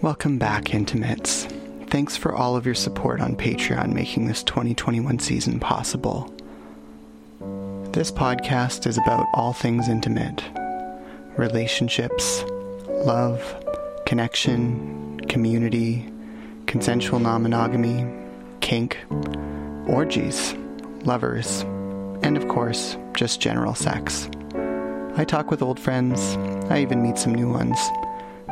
Welcome back, Intimates. Thanks for all of your support on Patreon making this 2021 season possible. This podcast is about all things intimate relationships, love, connection, community, consensual non monogamy, kink, orgies, lovers, and of course, just general sex. I talk with old friends, I even meet some new ones.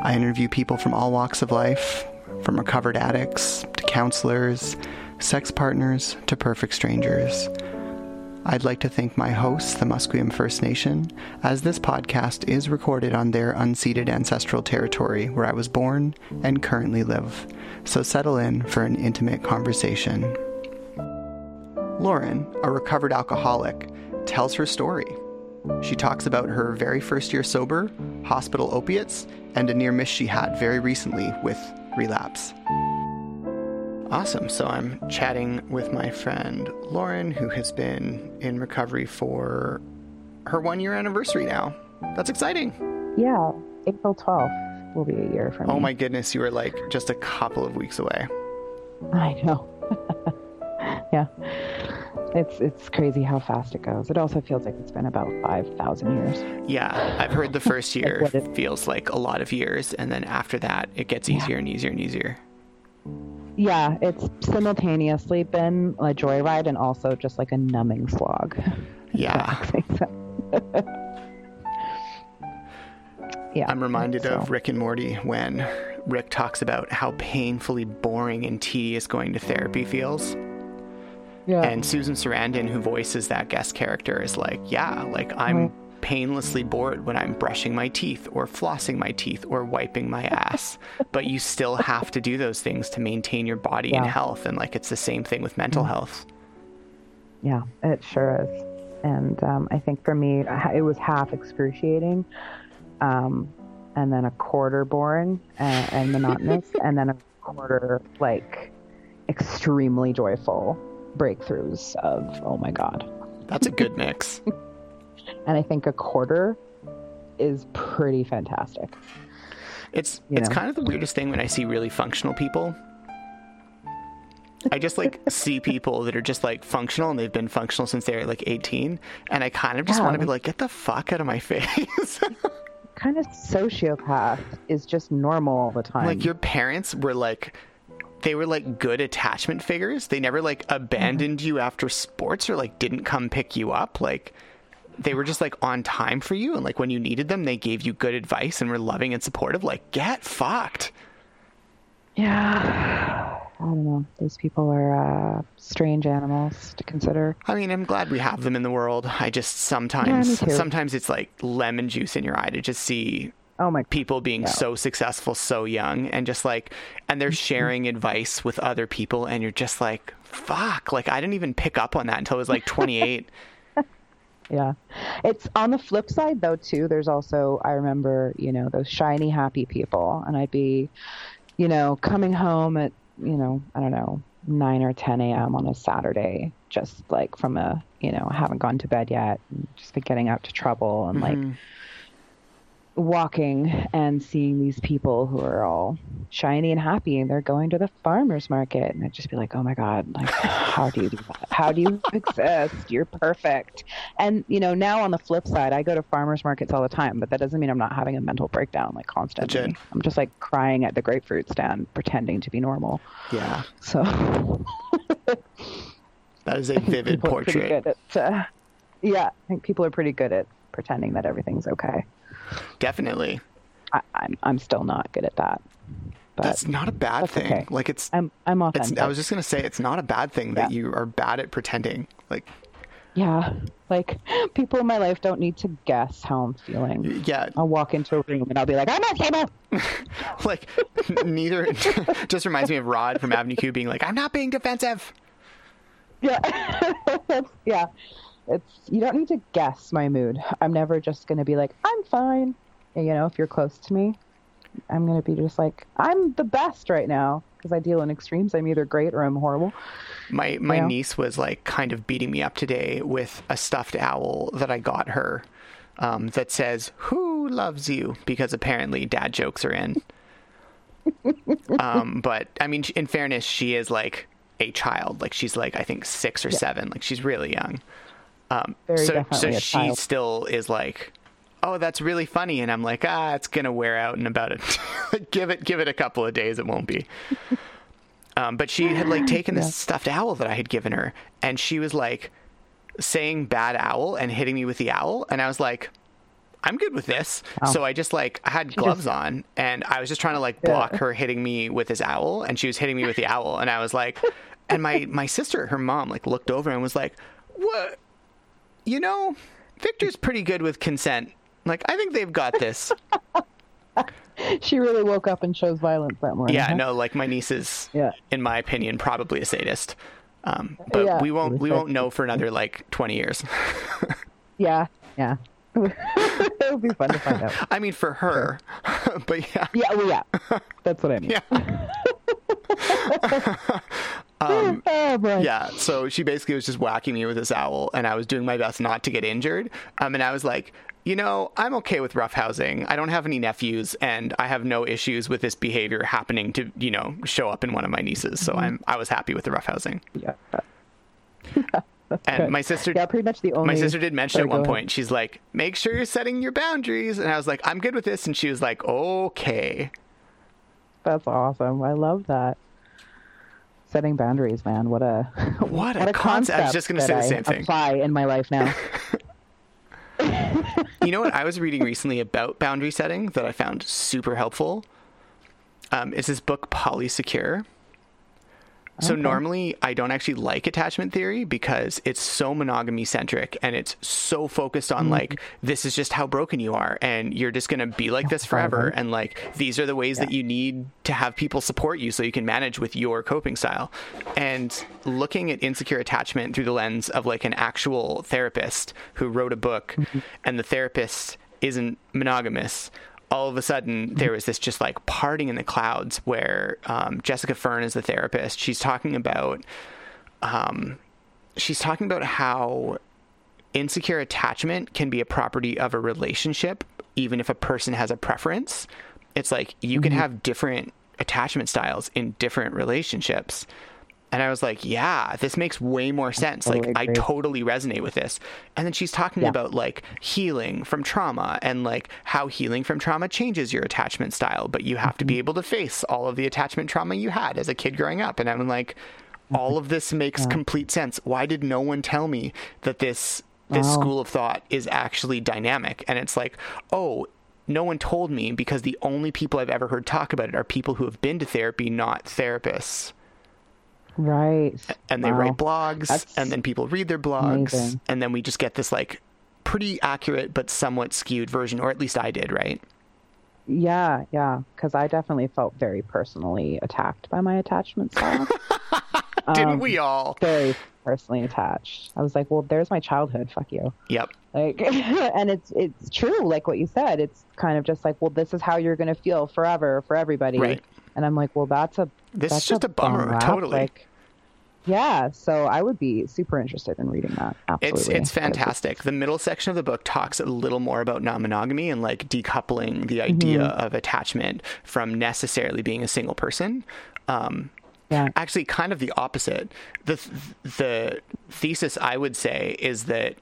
I interview people from all walks of life, from recovered addicts to counselors, sex partners to perfect strangers. I'd like to thank my hosts, the Musqueam First Nation, as this podcast is recorded on their unceded ancestral territory where I was born and currently live. So settle in for an intimate conversation. Lauren, a recovered alcoholic, tells her story. She talks about her very first year sober, hospital opiates, and a near miss she had very recently with relapse. Awesome. So I'm chatting with my friend Lauren, who has been in recovery for her one year anniversary now. That's exciting. Yeah, April 12th will be a year for me. Oh my goodness, you were like just a couple of weeks away. I know. yeah. It's it's crazy how fast it goes. It also feels like it's been about 5,000 years. Yeah, I've heard the first year feels like a lot of years and then after that it gets easier yeah. and easier and easier yeah, it's simultaneously been a joyride and also just like a numbing slog. Yeah. yeah. I'm reminded so. of Rick and Morty when Rick talks about how painfully boring and tedious going to therapy feels. Yeah. And Susan Sarandon, who voices that guest character, is like, yeah, like I'm. Mm-hmm painlessly bored when I'm brushing my teeth or flossing my teeth or wiping my ass. but you still have to do those things to maintain your body yeah. and health. And like it's the same thing with mental mm. health. Yeah, it sure is. And um, I think for me, it was half excruciating, um, and then a quarter boring and, and monotonous, and then a quarter like extremely joyful breakthroughs of oh my god. That's a good mix. and I think a quarter is pretty fantastic. It's you it's know? kind of the weirdest thing when I see really functional people. I just like see people that are just like functional and they've been functional since they're like 18 and I kind of just yeah, want to be like get the fuck out of my face. kind of sociopath is just normal all the time. Like your parents were like they were like good attachment figures. They never like abandoned mm-hmm. you after sports or like didn't come pick you up. Like they were just like on time for you. And like when you needed them they gave you good advice and were loving and supportive. Like get fucked. Yeah. I don't know. These people are uh, strange animals to consider. I mean i'm glad we have them in the world. I just sometimes yeah, sometimes it's like lemon juice in your eye to just see oh my people being yeah. so successful so young and just like and they're mm-hmm. sharing advice with other people and you're just like fuck like i didn't even pick up on that until i was like 28 yeah. It's on the flip side though too. There's also I remember, you know, those shiny happy people and I'd be, you know, coming home at, you know, I don't know, 9 or 10 a.m. on a Saturday, just like from a, you know, haven't gone to bed yet, just been getting out to trouble and mm-hmm. like walking and seeing these people who are all shiny and happy and they're going to the farmers market and I'd just be like, oh my God, like how do you do that? How do you exist? You're perfect. And you know, now on the flip side, I go to farmers markets all the time, but that doesn't mean I'm not having a mental breakdown like constantly. Legit. I'm just like crying at the grapefruit stand, pretending to be normal. Yeah. So that is a vivid portrait. At, uh, yeah, I think people are pretty good at pretending that everything's okay. Definitely. I, am I'm, I'm still not good at that. But that's not a bad thing. Okay. Like it's I'm I'm authentic. I was just gonna say it's not a bad thing that yeah. you are bad at pretending. Like yeah, like people in my life don't need to guess how I'm feeling. Yeah, I'll walk into a room and I'll be like, I'm not stable. like neither. just reminds me of Rod from Avenue Q being like, I'm not being defensive. Yeah, yeah it's you don't need to guess my mood. I'm never just going to be like I'm fine. And, you know, if you're close to me, I'm going to be just like I'm the best right now because I deal in extremes. I'm either great or I'm horrible. My my you know? niece was like kind of beating me up today with a stuffed owl that I got her um, that says "Who loves you?" because apparently dad jokes are in. um, but I mean, in fairness, she is like a child. Like she's like I think six or seven. Like she's really young. Um, Very so so definitely a she child. still is like, oh, that's really funny, and I'm like, ah, it's gonna wear out in about it. give it give it a couple of days. It won't be. Um, but she had like taken this Yeah. stuffed owl that I had given her, and she was like saying "bad owl" and hitting me with the owl, and I was like, I'm good with this. Wow. So I just like I had gloves on, and I was just trying to like Yeah. block her hitting me with his owl, and she was hitting me with the owl, and I was like, and my my sister, her mom, like looked over and was like, what? You know, Victor's pretty good with consent. Like I think they've got this. She really woke up and chose violence that morning. Yeah, huh? no, like my niece is, Yeah. in my opinion, probably a sadist. Um, but Yeah, we won't we won't know for another like twenty years. Yeah, yeah. it would be fun to find out. I mean, for her, but yeah, Yeah, well, yeah. That's what I mean. yeah, um, Oh, yeah. So she basically was just whacking me with this owl, and I was doing my best not to get injured. Um, and I was like, you know, I'm okay with roughhousing. I don't have any nephews, and I have no issues with this behavior happening to, you know, show up in one of my nieces. So I'm I was happy with the roughhousing. Yeah. And good. my sister Yeah, pretty much the only. my sister did mention at one point she's like make sure you're setting your boundaries and i was like i'm good with this and she was like okay That's awesome. I love that. Setting boundaries, man. What a what a, what a concept. I was just going to say the I same thing. Apply in my life now. you know what? I was reading recently about boundary setting that i found super helpful. Um, it's this book polysecure so Okay. normally I don't actually like attachment theory because it's so monogamy centric and it's so focused Mm-hmm. on like this is just how broken you are and you're just going to be like this forever and like these are the ways that you need to have people support you so you can manage with your coping style. And looking at insecure attachment through the lens of like an actual therapist who wrote a book Mm-hmm. and the therapist isn't monogamous all of a sudden there was this just like parting in the clouds where um, Jessica Fern is the therapist. She's talking about um, she's talking about how insecure attachment can be a property of a relationship, even if a person has a preference. It's like you can have different attachment styles in different relationships. And I was like, yeah, this makes way more sense. Like, Totally I agree. totally resonate with this. And then she's talking Yeah. about like healing from trauma and like how healing from trauma changes your attachment style, but you have to Mm-hmm. be able to face all of the attachment trauma you had as a kid growing up. And I'm like, Mm-hmm. all of this makes complete sense. Why did no one tell me that this this Wow. school of thought is actually dynamic? And it's like, oh, no one told me because the only people I've ever heard talk about it are people who have been to therapy, not therapists right. and they Wow. write blogs That's and then people read their blogs amazing. and then we just get this like pretty accurate but somewhat skewed version or at least i did right Yeah, yeah. Because I definitely felt very personally attacked by my attachment style. didn't Um, we all very personally attached. I was like, well, there's my childhood. Fuck you. yep Like, and it's it's true. Like what you said. It's kind of just like, well, this is how you're gonna feel forever for everybody. Right. And I'm like, well, that's a This that's is just a bummer, bum rap. totally. Like, yeah. So I would be super interested in reading that. Absolutely. it's it's fantastic the middle section of the book talks a little more about non-monogamy and like decoupling the idea of attachment from necessarily being a single person um, Yeah. actually kind of the opposite the the thesis i would say is that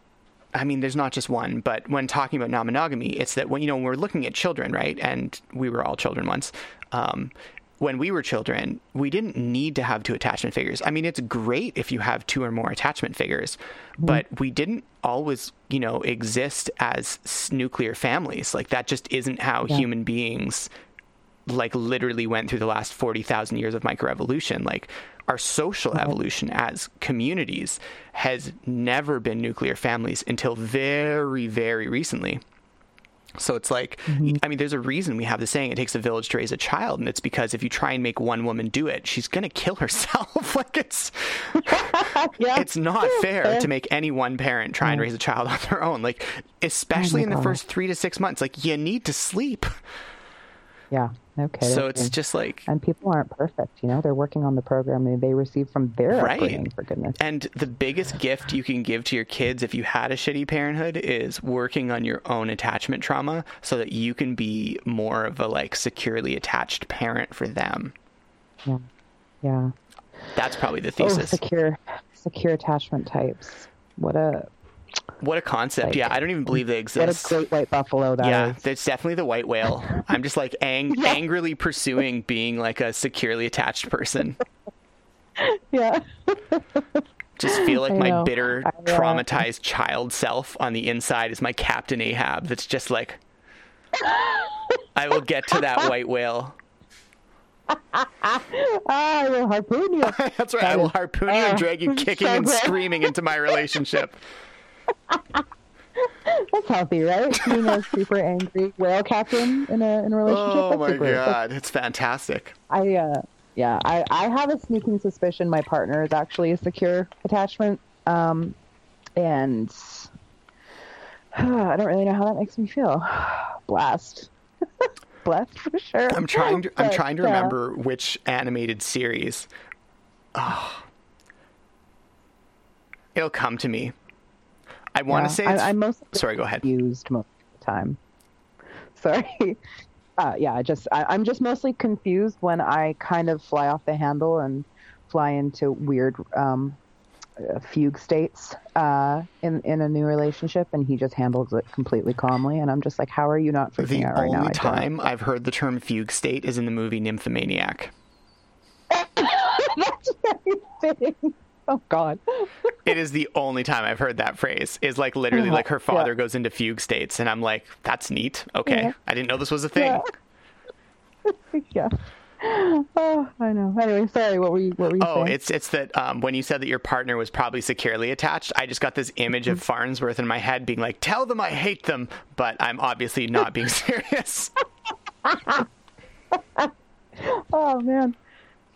I mean, there's not just one, but when talking about non-monogamy, it's that when you know when we're looking at children, right? And we were all children once. Um, when we were children, we didn't need to have two attachment figures. I mean, it's great if you have two or more attachment figures, mm-hmm. but we didn't always, you know, exist as nuclear families. Like that just isn't how Yeah. human beings like literally went through the last 40,000 years of microevolution. Like our social evolution as communities has never been nuclear families until very, very recently. So it's like, mm-hmm. I mean, there's a reason we have the saying, it takes a village to raise a child. And it's because if you try and make one woman do it, she's going to kill herself. like it's, yeah. it's not fair to make any one parent try and raise a child on their own. Like, oh especially in the God. first three to six months, like you need to sleep. Yeah. Okay. So it's just like and people aren't perfect, you know. They're working on the programming they receive from their Right. upbringing. For goodness. And the biggest gift you can give to your kids if you had a shitty parenthood is working on your own attachment trauma so that you can be more of a like securely attached parent for them. Yeah. Yeah. That's probably the thesis. Oh, thesis. secure, secure attachment types. What a what a concept. like, yeah, I don't even believe they exist. what a great white buffalo that is. yeah, that's definitely the white whale. I'm just like ang- angrily pursuing being like a securely attached person. Yeah. Just feel like my bitter, traumatized child self on the inside is my Captain Ahab. That's just like, I will get to that white whale. ah, I will harpoon you. That's right. That I will is- harpoon you uh, and drag you kicking so and screaming into my relationship. That's healthy, right? Being a super angry whale captain in a in a relationship. Oh my super, god, it's fantastic. I uh yeah, I I have a sneaking suspicion my partner is actually a secure attachment. Um and I don't really know how that makes me feel. Blast. Blast for sure. I'm trying to I'm trying to uh, remember which animated series. Oh. It'll come to me. I want yeah, to say it's I, I'm mostly Sorry, go ahead. confused most of the time. Sorry. Uh, yeah, I just I, I'm just mostly confused when I kind of fly off the handle and fly into weird um, uh, fugue states uh, in in a new relationship, and he just handles it completely calmly, and I'm just like, how are you not freaking the out right now? I don't- time I've heard the term fugue state is in the movie Nymphomaniac. That's very fitting. Oh God. It is the only time I've heard that phrase. Is like literally Uh-huh, like her father yeah. goes into fugue states, and I'm like, that's neat. Okay, Yeah. I didn't know this was a thing. Yeah. Oh, I know. Anyway, sorry. What were you? What were you Oh, saying? it's it's that um, when you said that your partner was probably securely attached, I just got this image of Mm-hmm. Farnsworth in my head being like, "Tell them I hate them," but I'm obviously not being serious. Oh man,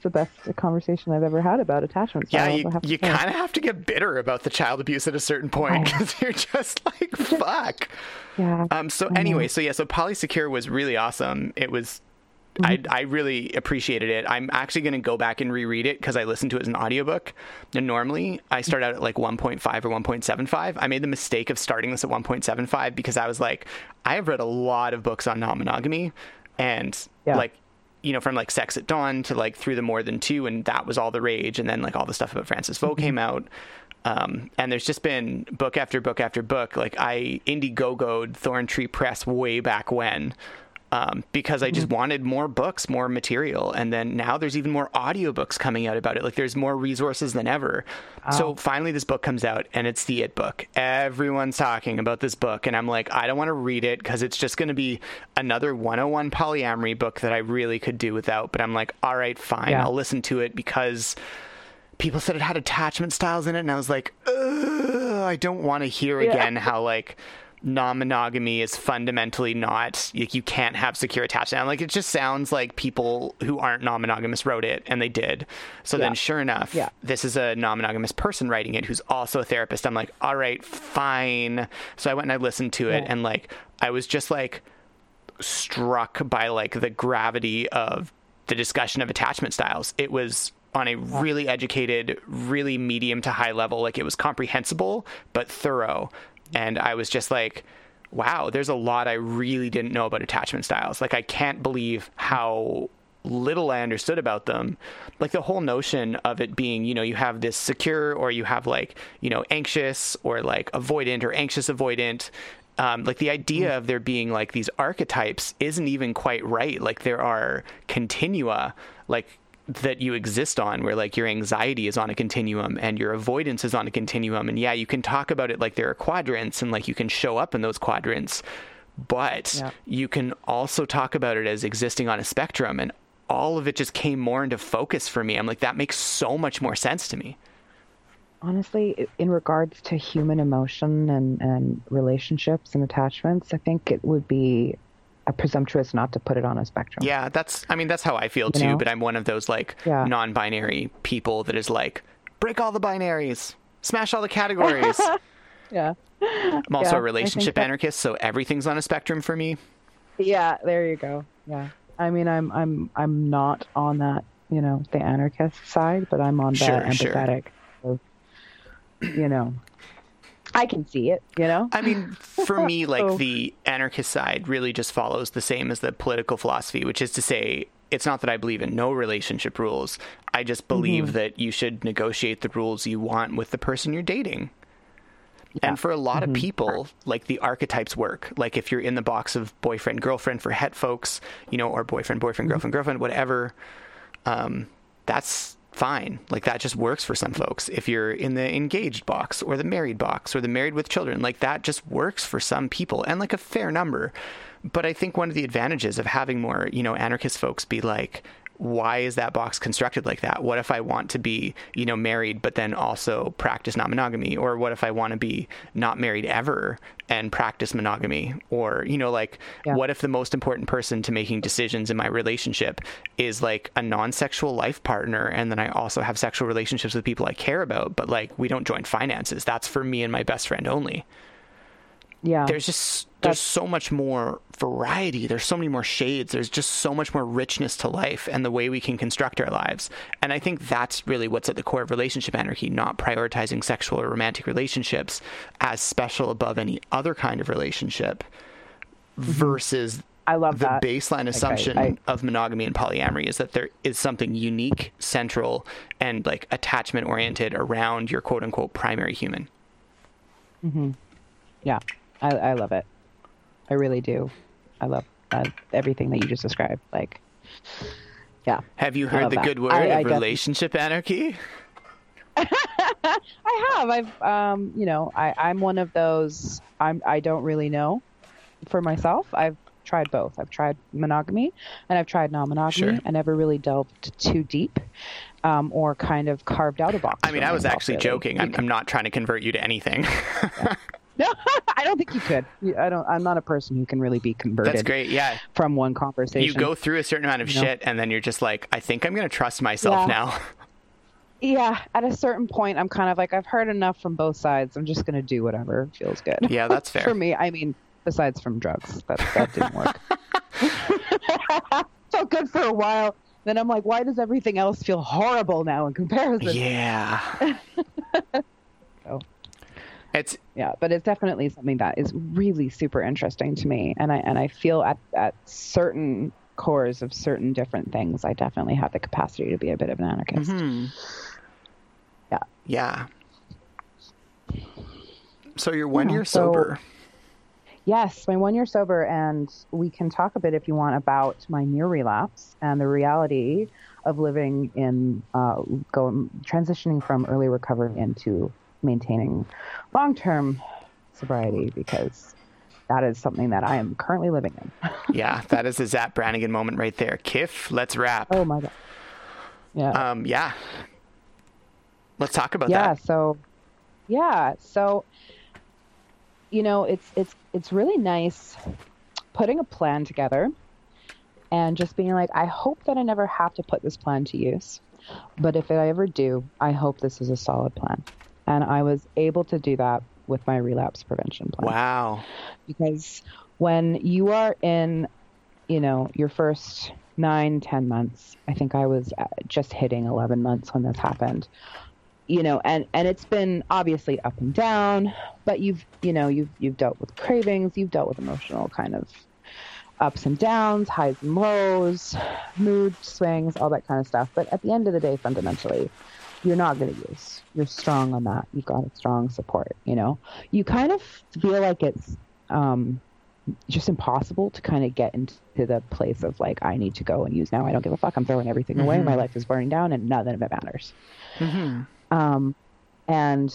the best conversation I've ever had about attachment yeah, you I have to you kind of have to get bitter about the child abuse at a certain point because you're just like, "Fuck." yeah. Um. So anyway, so yeah, so Polysecure was really awesome. It was. Mm-hmm. I, I really appreciated it. I'm actually going to go back and reread it because I listened to it as an audiobook. And normally I start out at like 1.5 or 1.75. I made the mistake of starting this at 1.75 because I was like, I have read a lot of books on non monogamy and Yeah. like, you know, from like Sex at Dawn to like Through the More Than Two, and that was all the rage. And then like all the stuff about Franklin Veaux came out. Um, and there's just been book after book after book. Like I Indiegogoed Thorntree Press way back when um, because I just wanted more books, more material. And then now there's even more audiobooks coming out about it. Like there's more resources than ever. So finally this book comes out and it's the It book. Everyone's talking about this book. And I'm like, I don't want to read it because it's just going to be another 101 polyamory book that I really could do without. But I'm like, all right, fine. Yeah. I'll listen to it because people said it had attachment styles in it. And I was like, Ugh, I don't want to hear Yeah. again how like non-monogamy is fundamentally not like you can't have secure attachment like it just sounds like people who aren't non-monogamous wrote it and they did so Yeah. then sure enough Yeah. this is a non-monogamous person writing it who's also a therapist i'm like all right fine so i went and i listened to it Yeah. and like i was just like struck by like the gravity of the discussion of attachment styles. It was on a really educated, really medium to high level. Like it was comprehensible but thorough. And I was just like, wow, there's a lot I really didn't know about attachment styles. Like I can't believe how little I understood about them. Like the whole notion of it being, you know, you have this secure or you have like, you know, anxious or like avoidant or anxious avoidant. Um, like the idea of there being like these archetypes isn't even quite right. Like there are continua, like that you exist on where like your anxiety is on a continuum and your avoidance is on a continuum. And yeah you can talk about it like there are quadrants and like you can show up in those quadrants but Yeah. you can also talk about it as existing on a spectrum and all of it just came more into focus for me. I'm like that makes so much more sense to me. Honestly, in regards to human emotion and, and relationships and attachments, I think it would be presumptuous not to put it on a spectrum. yeah that's i mean that's how i feel too know? but i'm one of those like Yeah. non-binary people that is like break all the binaries smash all the categories Yeah. i'm also Yeah, a relationship that- anarchist so everything's on a spectrum for me Yeah, there you go. Yeah. I mean, I'm I'm I'm not on that, you know, the anarchist side, but I'm on Sure, that sure. empathetic. of, you know, I can see it. You know. I mean, for me, like Oh. the anarchist side really just follows the same as the political philosophy, which is to say, it's not that I believe in no relationship rules. I just believe Mm-hmm. that you should negotiate the rules you want with the person you're dating. And for a lot Mm-hmm. of people, like the archetypes work. Like if you're in the box of boyfriend, girlfriend for het folks, you know, or boyfriend, boyfriend, girlfriend, girlfriend, whatever, um, that's fine. Like that just works for some folks. If you're in the engaged box or the married box or the married with children, like that just works for some people and like a fair number. But I think one of the advantages of having more, you know, anarchist folks be like, why is that box constructed like that? What if I want to be, you know, married but then also practice not monogamy? Or what if I want to be not married ever and practice monogamy? Or, you know, like, Yeah. what if the most important person to making decisions in my relationship is like a non sexual life partner? And then I also have sexual relationships with people I care about, but like we don't join finances. That's for me and my best friend only yeah. there's just there's That's- so much more variety there's so many more shades there's just so much more richness to life and the way we can construct our lives and i think that's really what's at the core of relationship anarchy not prioritizing sexual or romantic relationships as special above any other kind of relationship versus I love the that. baseline assumption I- of monogamy and polyamory is that there is something unique central and like attachment oriented around your quote unquote primary human Hmm. Yeah, I, I love it. I really do. I love uh, everything that you just described. Like, yeah, have you heard the that. good word I- I of relationship anarchy I have. I've, um, you know, I, I'm one of those. I'm. I don't really know for myself. I've tried both. I've tried monogamy and I've tried non-monogamy. Sure. I never really delved too deep, um, or kind of carved out a box. I mean, I was myself, actually really. joking. I'm, I'm not trying to convert you to anything. No, I don't think you could. I don't. I'm not a person who can really be converted That's great. Yeah. from one conversation. You go through a certain amount of You know? shit and then you're just like, I think I'm going to trust myself Yeah. now. Yeah, at a certain point, I'm kind of like, I've heard enough from both sides. I'm just going to do whatever feels good. yeah, that's fair. For me, I mean, besides from drugs, that, that didn't work. Felt good for a while. Then I'm like, why does everything else feel horrible now in comparison? Yeah. So, It's yeah, but it's definitely something that is really super interesting to me. And I, and I feel at, at certain cores of certain different things, I definitely have the capacity to be a bit of an anarchist. mhm. Yeah. yeah. So you're one Yeah, year so- sober. Yes, my one year sober, and we can talk a bit if you want about my near relapse and the reality of living in uh, go transitioning from early recovery into maintaining long term sobriety because that is something that I am currently living in. yeah, that is the Zapp Brannigan moment right there. Kiff, let's wrap. oh my god! Yeah, Um, yeah. Let's talk about yeah. that. Yeah, so, yeah, so you know, it's it's it's really nice putting a plan together and just being like, I hope that I never have to put this plan to use, but if I ever do, I hope this is a solid plan. And I was able to do that with my relapse prevention plan. Wow. because when you are in you know your first nine ten months i think i was uh, just hitting 11 months when this happened. You know and and it's been obviously up and down but you've you know you've you've dealt with cravings you've dealt with emotional kind of ups and downs highs and lows mood swings all that kind of stuff. But at the end of the day fundamentally you're not going to use you're strong on that you've got a strong support you know you kind of feel like it's um just impossible to kind of get into the place of like I need to go and use now. I don't give a fuck. I'm throwing everything away. My life is burning down, and none of it matters. hmm Um, and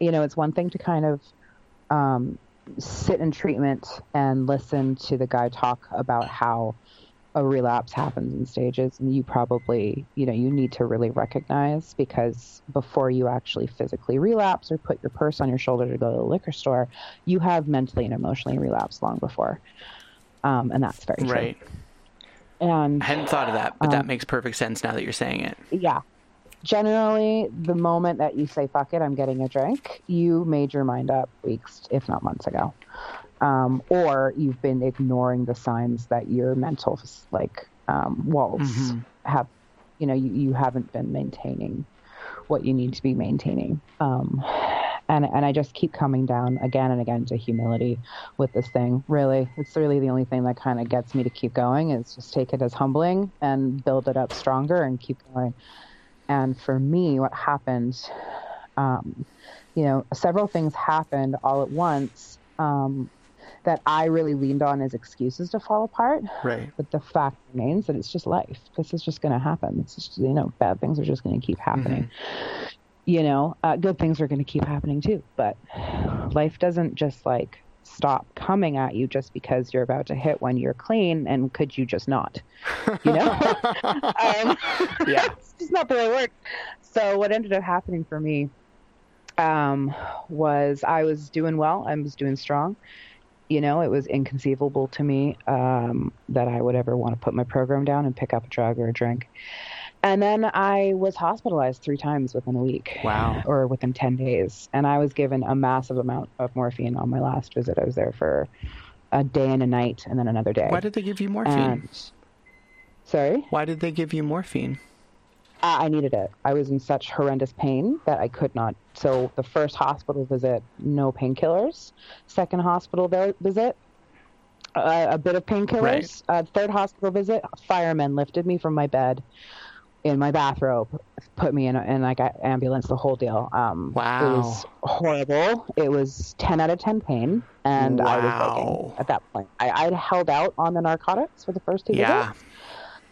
you know, it's one thing to kind of um, sit in treatment and listen to the guy talk about how a relapse happens in stages and you probably you know you need to really recognize because before you actually physically relapse or put your purse on your shoulder to go to the liquor store you have mentally and emotionally relapsed long before um, and that's very true Right. and I hadn't thought of that, but that Um, makes perfect sense now that you're saying it. yeah generally the moment that you say fuck it i'm getting a drink you made your mind up weeks if not months ago um, or you've been ignoring the signs that your mental like um, walls mm-hmm. have. You know, you, you haven't been maintaining what you need to be maintaining. Um, and and I just keep coming down again and again to humility with this thing. Really, it's really the only thing that kind of gets me to keep going. Is just take it as humbling and build it up stronger and keep going. And for me, what happened, um, you know, several things happened all at once. Um, that I really leaned on as excuses to fall apart. Right. But the fact remains that it's just life. This is just going to happen. It's just, you know, bad things are just going to keep happening. Mm-hmm you know, uh, good things are going to keep happening too. But life doesn't just like stop coming at you just because you're about to hit when you're clean. And could you just not? You know? um, yeah. it's just not the way it works. So what ended up happening for me um, was I was doing well. I was doing strong. You know, it was inconceivable to me um, that I would ever want to put my program down and pick up a drug or a drink. And then I was hospitalized three times within a week. Wow. Or within 10 days. And I was given a massive amount of morphine on my last visit. I was there for a day and a night and then another day. Why did they give you morphine? And, sorry? Why did they give you morphine? I needed it. I was in such horrendous pain that I could not. So the first hospital visit, no painkillers. Second hospital visit, uh, a bit of painkillers. Right. Uh, third hospital visit, firemen lifted me from my bed in my bathrobe, put me in, a, in like an ambulance, the whole deal. Um, wow. It was horrible. It was 10 out of 10 pain. And wow. I was at that point. I, I'd held out on the narcotics for the first two yeah. visits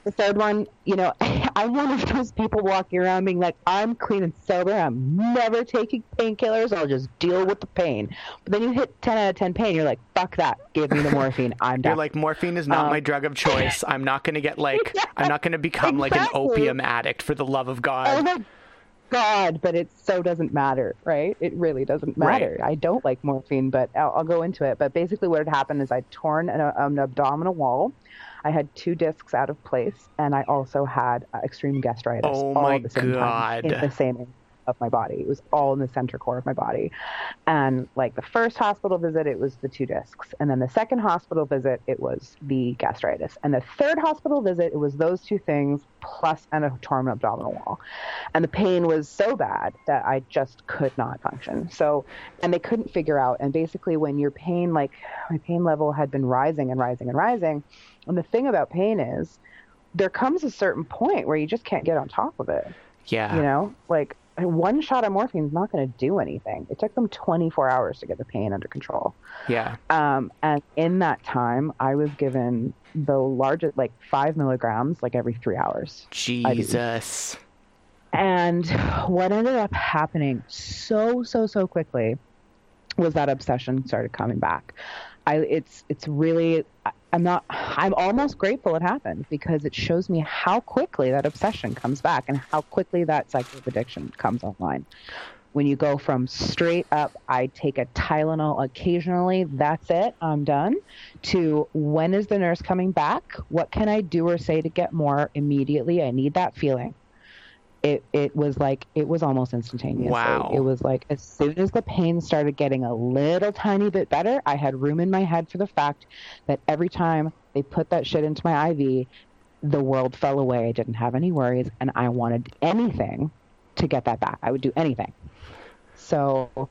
the third one, you know, I'm one of those people walking around being like, I'm clean and sober. I'm never taking painkillers. I'll just deal with the pain. But then you hit 10 out of 10 pain. You're like, fuck that. Give me the morphine. I'm done. You're like, morphine is not um, my drug of choice. I'm not going to get like, yeah, I'm not going to become exactly. like an opium addict for the love of God. Oh my God, but it so doesn't matter, right? It really doesn't matter. Right. I don't like morphine, but I'll, I'll, go into it. But basically, what had happened is I'd torn an, an abdominal wall I had two discs out of place, and I also had uh, extreme gastritis. Oh all my at the same god! Time, in the same of my body. It was all in the center core of my body. And like the first hospital visit, it was the two discs. And then the second hospital visit, it was the gastritis. And the third hospital visit, it was those two things plus an torn abdominal wall. And the pain was so bad that I just could not function. So, and they couldn't figure out. And basically, when your pain, like my pain level had been rising and rising and rising, and the thing about pain is, there comes a certain point where you just can't get on top of it. Yeah. You know, like one shot of morphine is not going to do anything. It took them 24 hours to get the pain under control. Yeah. Um, and in that time, I was given the largest, like five milligrams, like every three hours. Jesus. And what ended up happening so, so, so quickly was that obsession started coming back. I, it's, it's really, I'm not, I'm almost grateful it happened because it shows me how quickly that obsession comes back and how quickly that cycle of addiction comes online. When you go from straight up, I take a Tylenol occasionally, that's it, I'm done, to when is the nurse coming back? What can I do or say to get more immediately? I need that feeling it it was like it was almost instantaneous. Wow. It, was like as soon as the pain started getting a little tiny bit better, I had room in my head for the fact that every time they put that shit into my IV, the world fell away. I didn't have any worries, and I wanted anything to get that back. I would do anything. So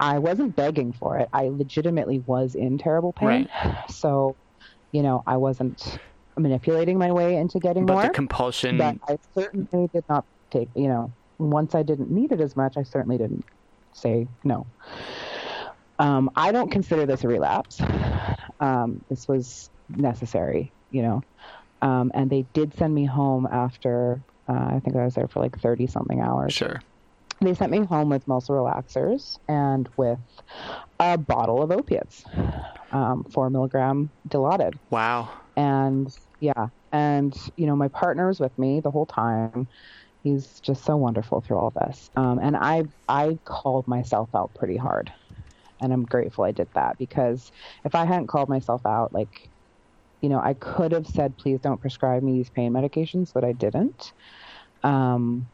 I wasn't begging for it. I legitimately was in terrible pain. Right. So, you know, I wasn't manipulating my way into getting but more. But the compulsion. But I certainly did not take, you know, once I didn't need it as much, I certainly didn't say no. Um, I don't consider this a relapse. Um, this was necessary, you know. Um, and they did send me home after, uh, I think I was there for like 30 something hours. Sure. They sent me home with muscle relaxers and with a bottle of opiates, um, four milligram Dilaudid. Wow. And yeah, and you know, my partner was with me the whole time he's just so wonderful through all this. Um, and I I called myself out pretty hard, and I'm grateful I did that because if I hadn't called myself out, like, you know, I could have said, please don't prescribe me these pain medications, but I didn't. Um,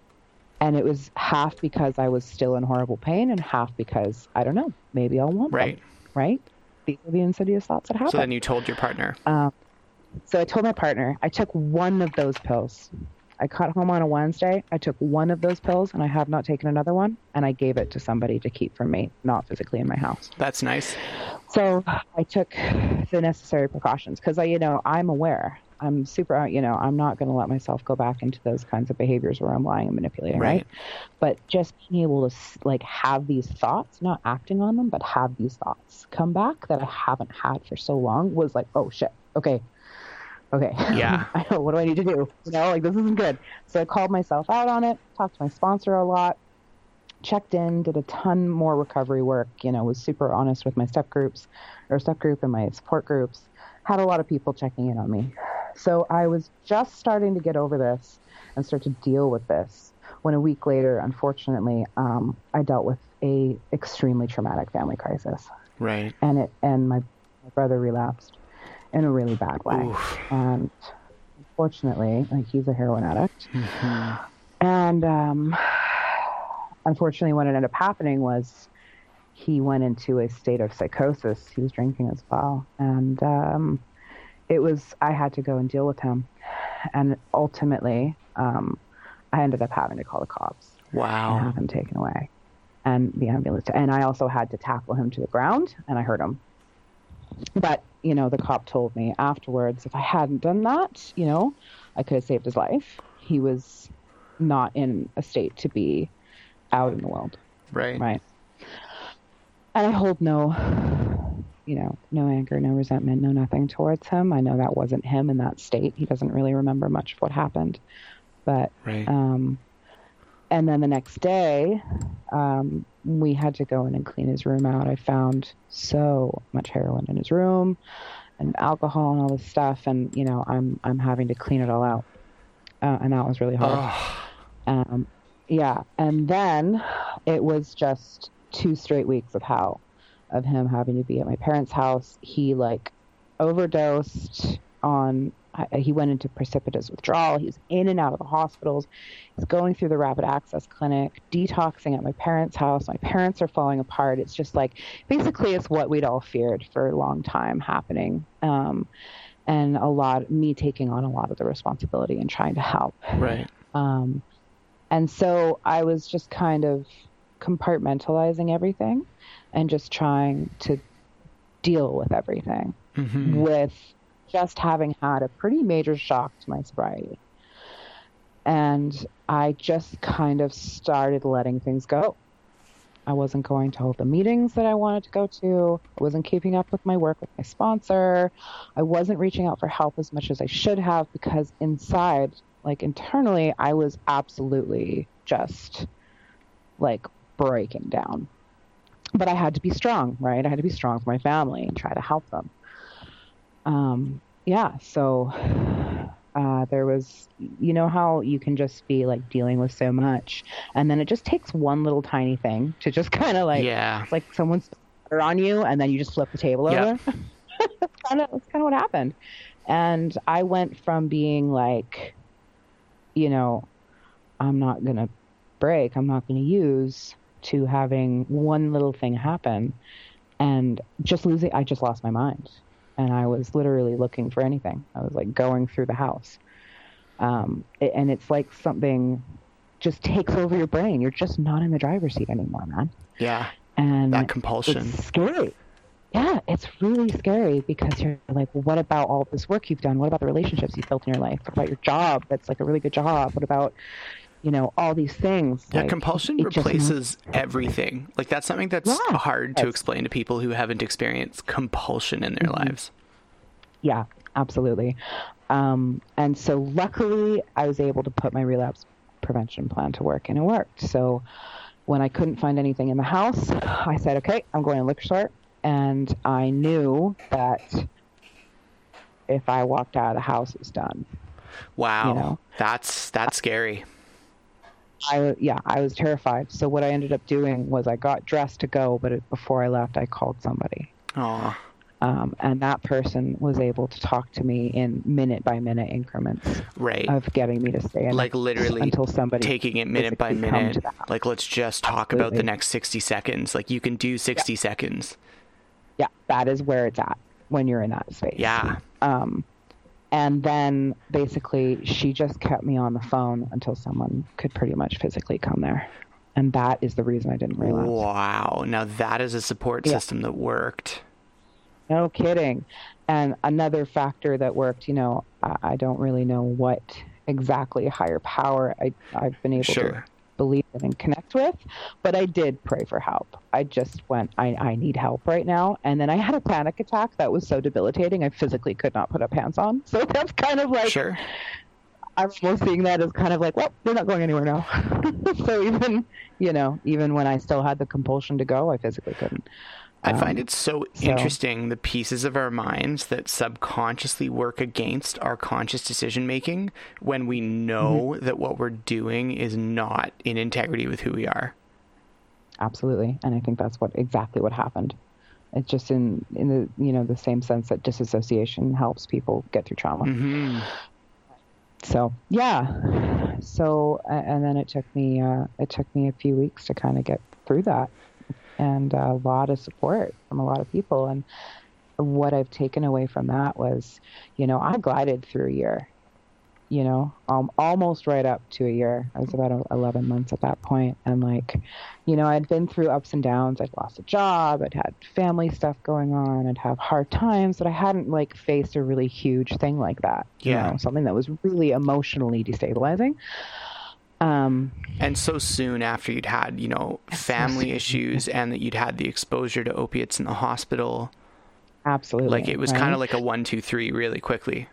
and it was half because I was still in horrible pain, and half because I don't know, maybe I'll want right. them, right? these are the insidious thoughts that happen. So then you told your partner. Um, so I told my partner, I took one of those pills. I got home on a Wednesday. I took one of those pills and I have not taken another one. And I gave it to somebody to keep from me, not physically in my house. That's nice. So I took the necessary precautions because I, you know, I'm aware. I'm super, you know, I'm not going to let myself go back into those kinds of behaviors where I'm lying and manipulating, right? right? But just being able to like have these thoughts, not acting on them, but have these thoughts come back that I haven't had for so long was like, oh shit, okay, okay, yeah, I know what do I need to do? You know, like this isn't good. So I called myself out on it, talked to my sponsor a lot, checked in, did a ton more recovery work. You know, was super honest with my step groups, or step group and my support groups. Had a lot of people checking in on me. So I was just starting to get over this and start to deal with this when a week later, unfortunately, um, I dealt with a extremely traumatic family crisis. Right. And it and my, my brother relapsed in a really bad way. Oof. And unfortunately, like he's a heroin addict. Mm-hmm. And um, unfortunately, what ended up happening was he went into a state of psychosis. He was drinking as well, and um, it was I had to go and deal with him, and ultimately, um, I ended up having to call the cops. Wow! And have him taken away, and the ambulance. And I also had to tackle him to the ground, and I hurt him. But you know, the cop told me afterwards if I hadn't done that, you know, I could have saved his life. He was not in a state to be out in the world. Right. Right. And I hold no you know, no anger, no resentment, no nothing towards him. I know that wasn't him in that state. He doesn't really remember much of what happened. But right. um and then the next day, um, we had to go in and clean his room out. I found so much heroin in his room and alcohol and all this stuff and you know, I'm I'm having to clean it all out. Uh, and that was really hard. Um, yeah, and then it was just two straight weeks of hell of him having to be at my parents' house. He like overdosed on. He went into precipitous withdrawal. He was in and out of the hospitals. He's going through the rapid access clinic, detoxing at my parents' house. My parents are falling apart. It's just like basically it's what we'd all feared for a long time happening. Um, and a lot me taking on a lot of the responsibility and trying to help. Right. Um, and so I was just kind of compartmentalizing everything and just trying to deal with everything mm-hmm. with just having had a pretty major shock to my sobriety. And I just kind of started letting things go. I wasn't going to all the meetings that I wanted to go to. I wasn't keeping up with my work with my sponsor. I wasn't reaching out for help as much as I should have because inside, like internally, I was absolutely just like breaking down but I had to be strong, right? I had to be strong for my family and try to help them. Um, yeah, so uh, there was, you know, how you can just be like dealing with so much, and then it just takes one little tiny thing to just kind of like, yeah, like someone's on you, and then you just flip the table over. that's kind of that's kind of what happened, and I went from being like, you know, I'm not gonna break, I'm not gonna use to having one little thing happen and just losing I just lost my mind and I was literally looking for anything. I was like going through the house. Um, and it's like something just takes over your brain. You're just not in the driver's seat anymore, man. Yeah. And that compulsion. It's scary. Yeah, it's really scary because you're like, well, what about all this work you've done? What about the relationships you've built in your life? What about your job? That's like a really good job. What about, you know, all these things. Yeah, like, compulsion replaces just... everything. Like that's something that's yeah, hard to explain to people who haven't experienced compulsion in their mm-hmm. lives. Yeah, absolutely. Um, and so luckily I was able to put my relapse prevention plan to work and it worked. So when I couldn't find anything in the house, I said, okay, I'm going to liquor store. And I knew that if I walked out of the house, it was done. Wow. You know? That's, that's scary. I yeah, I was terrified. So what I ended up doing was I got dressed to go, but it, before I left, I called somebody. Aww. Um, and that person was able to talk to me in minute by minute increments right. of getting me to stay like literally until somebody taking it minute by minute like let's just talk Absolutely. about the next 60 seconds like you can do 60 yeah. seconds yeah that is where it's at when you're in that space. Yeah. Um, and then basically she just kept me on the phone until someone could pretty much physically come there. And that is the reason I didn't relapse. Wow. Now that is a support Yeah. system that worked. No kidding. And another factor that worked, you know, I, I don't really know what exactly higher power I, I've been able to Sure. Believe in and connect with, but I did pray for help. I just went, I, I need help right now. And then I had a panic attack that was so debilitating, I physically could not put up pants on. So that's kind of like, Sure. I'm almost seeing that as kind of like, well, we're not going anywhere now. so even, you know, even when I still had the compulsion to go, I physically couldn't. I find Um, it so, so- interesting the pieces of our minds that subconsciously work against our conscious decision making when we know Mm-hmm. that what we're doing is not in integrity with who we are. Absolutely, and I think that's what exactly what happened. It's just in in the you know the same sense that disassociation helps people get through trauma. hmm So yeah, so and then it took me uh, it took me a few weeks to kind of get through that, and a lot of support from a lot of people. And what I've taken away from that was, you know, I glided through a year, you know, um, almost right up to a year. I was about 11 months at that point, and like, you know, I'd been through ups and downs. I'd lost a job. I'd had family stuff going on. I'd have hard times, but I hadn't like faced a really huge thing like that. you Yeah. know, something that was really emotionally destabilizing. Um, And so soon after you'd had, you know, family issues and that you'd had the exposure to opiates in the hospital, absolutely. like it was right? kind of like a one, two, three really quickly.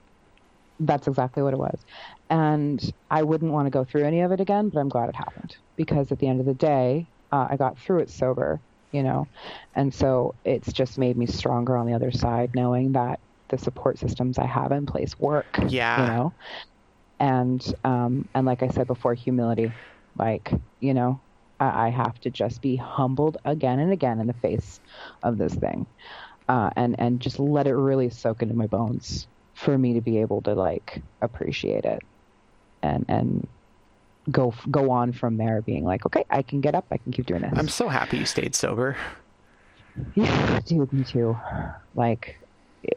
That's exactly what it was. And I wouldn't want to go through any of it again, but I'm glad it happened because at the end of the day, uh, I got through it sober, you know, and so it's just made me stronger on the other side, knowing that the support systems I have in place work. Yeah. You know, and um, and like I said before, humility, like you know, I, I have to just be humbled again and again in the face of this thing, uh, and and just let it really soak into my bones for me to be able to like appreciate it, and and go go on from there, being like, okay, I can get up, I can keep doing this. I'm so happy you stayed sober. Yeah, dude, me too. Like,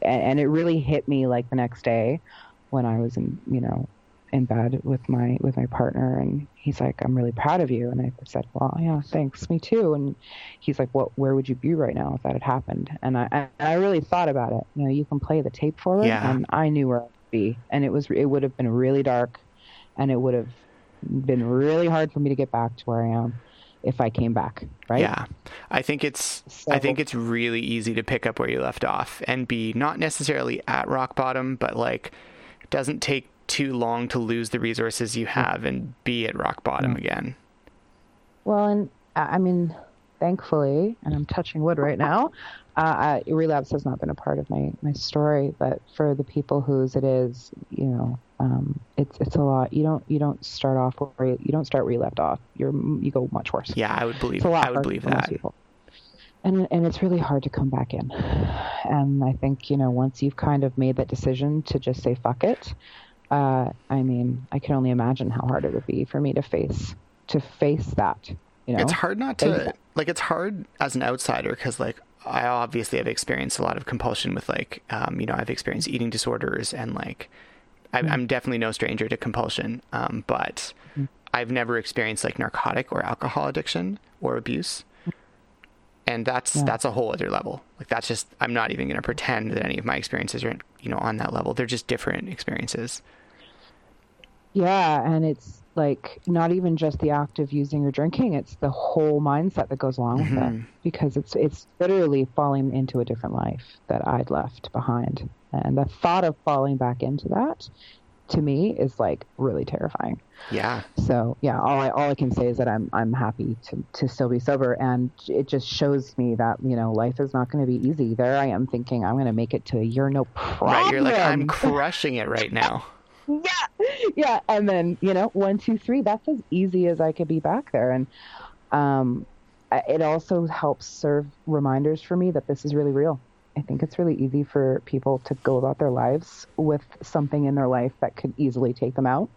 and, and it really hit me like the next day when I was in, you know, in bed with my with my partner, and he's like, "I'm really proud of you," and I said, "Well, yeah, thanks, me too." And he's like, "What? Where would you be right now if that had happened?" And I and I really thought about it. You know, you can play the tape forward, Yeah. and I knew where I'd be, and it was it would have been really dark, and it would have been really hard for me to get back to where I am if I came back, right? Yeah. I think it's I think it's really easy to pick up where you left off and be not necessarily at rock bottom, but like it doesn't take too long to lose the resources you have and be at rock bottom again. Well, and I I mean, thankfully, and I'm touching wood right now, uh, I, relapse has not been a part of my, my story. But for the people whose it is, you know, um, it's it's a lot. You don't you don't start off where you, you don't start where you left off. You're you go much worse. Yeah, I would believe It's a lot I would believe that. people. And and it's really hard to come back in. And I think you know once you've kind of made that decision to just say fuck it, uh, I mean I can only imagine how hard it would be for me to face to face that. You know, It's hard not to like it's hard as an outsider because like I obviously have experienced a lot of compulsion with like um, you know I've experienced eating disorders and like I, Mm. I'm definitely no stranger to compulsion, um, but I've never experienced like narcotic or alcohol addiction or abuse, and that's Yeah. that's a whole other level. Like that's just I'm not even going to pretend that any of my experiences are you know on that level. They're just different experiences. Yeah, and it's like not even just the act of using or drinking; it's the whole mindset that goes along with it. Mhm. Because it's it's literally falling into a different life that I'd left behind, and the thought of falling back into that, to me, is like really terrifying. Yeah, So yeah, all I all I can say is that I'm I'm happy to to still be sober, and it just shows me that you know life is not going to be easy. There I am thinking I'm going to make it to a year, no problem. right. You're like I'm crushing it right now. yeah, yeah. And then you know, one, two, three. That's as easy as I could be back there, and um, it also helps serve reminders for me that this is really real. I think it's really easy for people to go about their lives with something in their life that could easily take them out,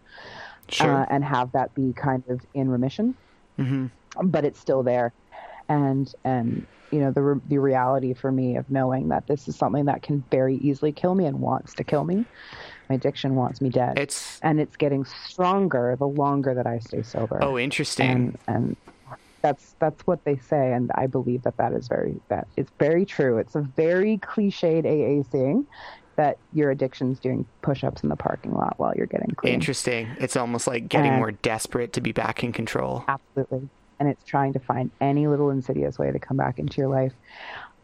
Sure. uh, and have that be kind of in remission, hmm but it's still there, and and you know the re- the reality for me of knowing that this is something that can very easily kill me and wants to kill me. My addiction wants me dead. It's and it's getting stronger the longer that I stay sober. oh interesting. and and that's that's what they say, and I believe that that is very that it's very true. It's a very cliched AA saying that your addiction's doing push-ups in the parking lot while you're getting clean. Interesting. It's almost like getting And- more desperate to be back in control. Absolutely. And it's trying to find any little insidious way to come back into your life.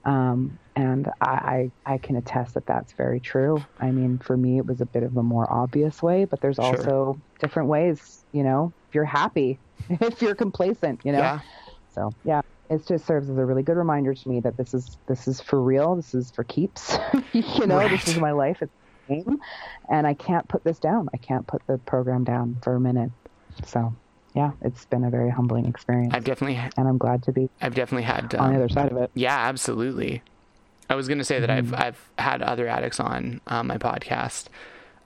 Um, and I, I, I can attest that that's very true. I mean, for me, it was a bit of a more obvious way, but there's Sure. also different ways, you know, if you're happy, if you're complacent, you know? Yeah. So yeah, it just serves as a really good reminder to me that this is, this is for real. This is for keeps, you know, this is my life. It's a game and I can't put this down. I can't put the program down for a minute. So yeah, it's been a very humbling experience, I've definitely and I'm glad to be I've definitely had on um, the other side of it. Yeah, absolutely. I was gonna say that Mm-hmm. I've I've had other addicts on um, my podcast,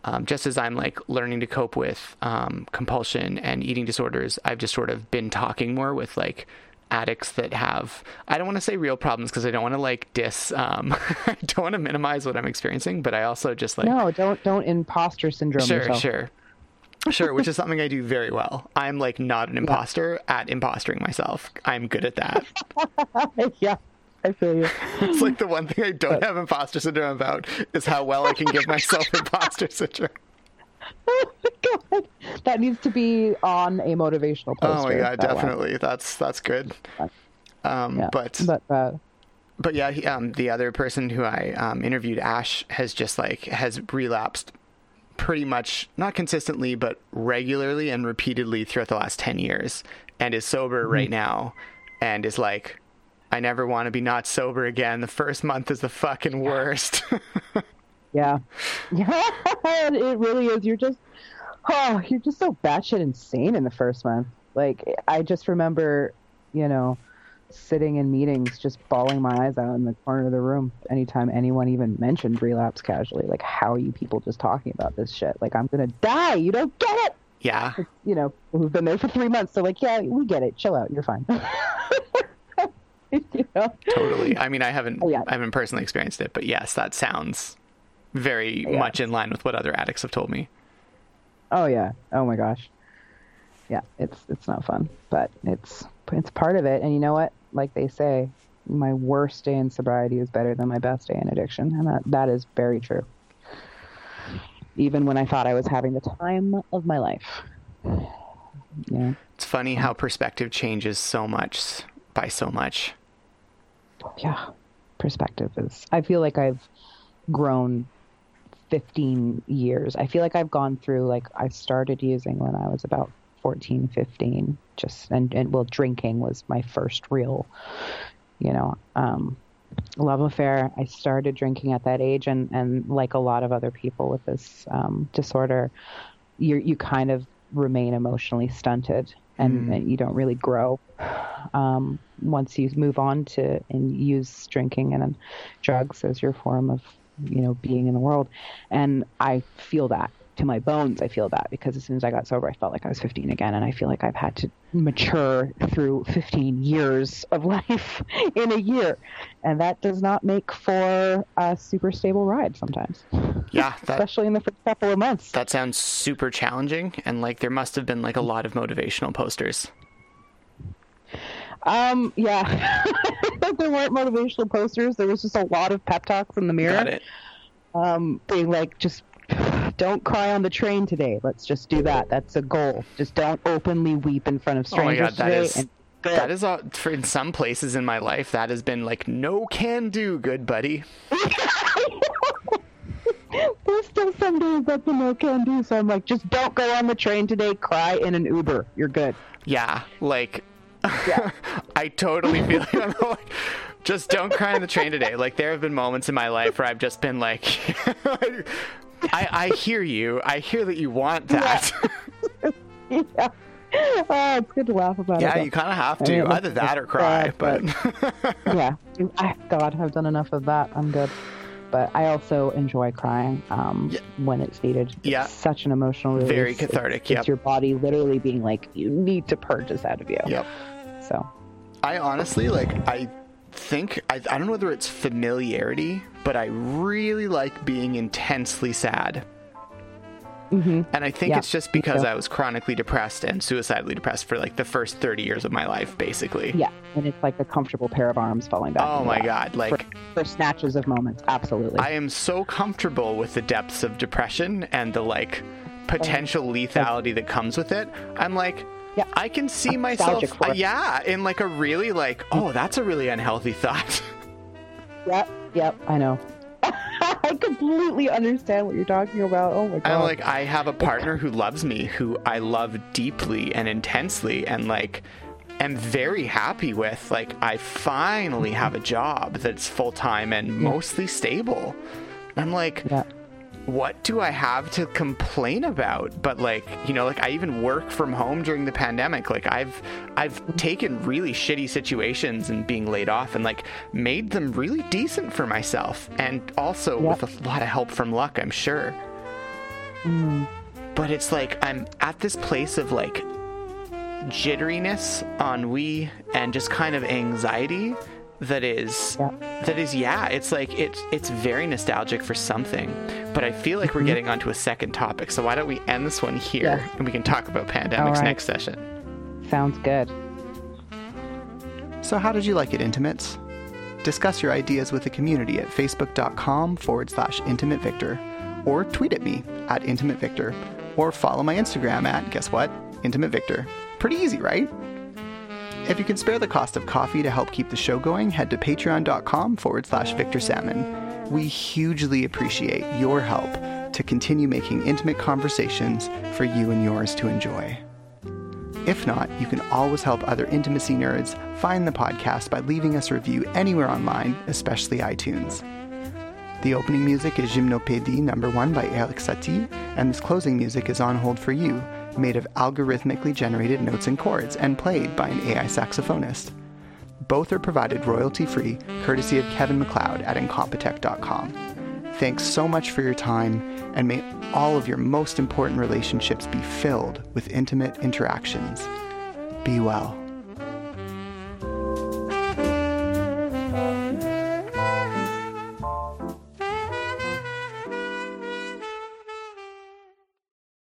um, just as I'm like learning to cope with um, compulsion and eating disorders. I've just sort of been talking more with like addicts that have I don't want to say real problems because I don't want to like dis um, I don't want to minimize what I'm experiencing, but I also just like No, don't don't imposter syndrome sure yourself. sure sure which is something I do very well. I'm like not an imposter at impostering myself. I'm good at that. yeah, I feel you. It's like the one thing I don't have imposter syndrome about is how well I can give myself imposter syndrome. oh my god, that needs to be on a motivational poster. Oh my god, that definitely. That's that's good. Um, Yeah, but but uh, but yeah, he, um, the other person who I um, interviewed, Ash, has just like has relapsed pretty much not consistently but regularly and repeatedly throughout the last 10 years and is sober Mm-hmm. right now and is like I never want to be not sober again. The first month is the fucking worst. yeah, yeah, it really is. You're just, oh, you're just so batshit insane in the first month. Like I just remember, you know, sitting in meetings, just bawling my eyes out in the corner of the room anytime anyone even mentioned relapse casually. Like, how are you people just talking about this shit? Like, I'm gonna die. You don't get it. yeah. you know, who've been there for three months. So like, yeah, we get it. Chill out. You're fine. you know? Totally. I mean, I haven't Oh, yeah. I haven't personally experienced it, but yes, that sounds very Yeah. much in line with what other addicts have told me. Oh yeah. Oh my gosh. Yeah, it's it's not fun, but it's it's part of it. And you know what? Like they say, my worst day in sobriety is better than my best day in addiction, and that that is very true. Even when I thought I was having the time of my life. Yeah. It's funny how perspective changes so much by so much. yeah perspective is i feel like i've grown 15 years i feel like i've gone through like i started using when i was about 14 15 just and, and well drinking was my first real you know um love affair. I started drinking at that age and and like a lot of other people with this um disorder you you kind of remain emotionally stunted and, Mm. and you don't really grow. Um, once you move on to and use drinking and drugs as your form of you know being in the world. And i feel that to my bones i feel that because as soon as i got sober i felt like i was 15 again and i feel like i've had to mature through 15 years of life in a year. And that does not make for a super stable ride sometimes. Yeah, that especially in the first couple of months. That sounds super challenging and like there must have been like a lot of motivational posters. um yeah. There weren't motivational posters there was just a lot of pep talks in the mirror. Got it. um, being like, just don't cry on the train today. Let's just do that. That's a goal. Just don't openly weep in front of strangers Oh my god, that today. is and that is for in some places in my life that has been like no can do, good buddy. There's still some days that the no can do. So I'm like, just don't go on the train today. Cry in an Uber. You're good. Yeah, like Yeah. I totally feel. I'm like, just don't cry on the train today. Like there have been moments in my life where I've just been like, I, I hear you. I hear that you want that. yeah. Oh, it's good to laugh about Yeah, it. you kind of have I to. mean, Either that or cry. But yeah. I, God, I've done enough of that. I'm good. But I also enjoy crying um, Yeah. when it's needed. It's Yeah. such an emotional release. Very cathartic, It's, yep. your body literally being like, you need to purge this out of you. yep. So, I honestly like I think I, I don't know whether it's familiarity, but I really like being intensely sad. Mm-hmm. And I think Yeah, it's just because. I was chronically depressed and suicidally depressed for like the first 30 years of my life, basically. Yeah, and it's like a comfortable pair of arms falling back. Oh my. God. Like, For snatches of moments, absolutely. I am so comfortable with the depths of depression and the like potential lethality that comes with it. I'm like, Yeah. I can see myself, uh, yeah, in like a really like, oh, that's a really unhealthy thought. Yep, yep, I know. I completely understand what you're talking about. Oh my god. I'm like, I have a partner who loves me, who I love deeply and intensely, and like, am very happy with. Like, I finally have a job that's full time and mostly stable. I'm like, yeah. What do I have to complain about? But like, you know, like I even work from home during the pandemic. Like I've I've taken really shitty situations and being laid off and like made them really decent for myself. And also Yep. with a lot of help from luck, I'm sure. Mm. But it's like I'm at this place of like jitteriness, ennui, and just kind of anxiety that is Yeah. that is yeah it's like it's it's very nostalgic for something but i feel like we're getting onto a second topic so why don't we end this one here Mm-hmm. Yes. and we can talk about pandemics All right. next session Sounds good. so how did you like it intimates discuss your ideas with the community at facebook.com forward slash intimate victor or tweet at me at intimate victor or follow my instagram at guess what intimate victor pretty easy right If you can spare the cost of coffee to help keep the show going, head to patreon.com forward slash Victor Salmon. We hugely appreciate your help to continue making intimate conversations for you and yours to enjoy. If not, you can always help other intimacy nerds find the podcast by leaving us a review anywhere online, especially iTunes. The opening music is Gymnopédie number one by Erik Satie, and this closing music is On Hold for You, made of algorithmically generated notes and chords and played by an AI saxophonist. Both are provided royalty free, courtesy of Kevin MacLeod at Incompetech.com. Thanks so much for your time, and may all of your most important relationships be filled with intimate interactions. Be well.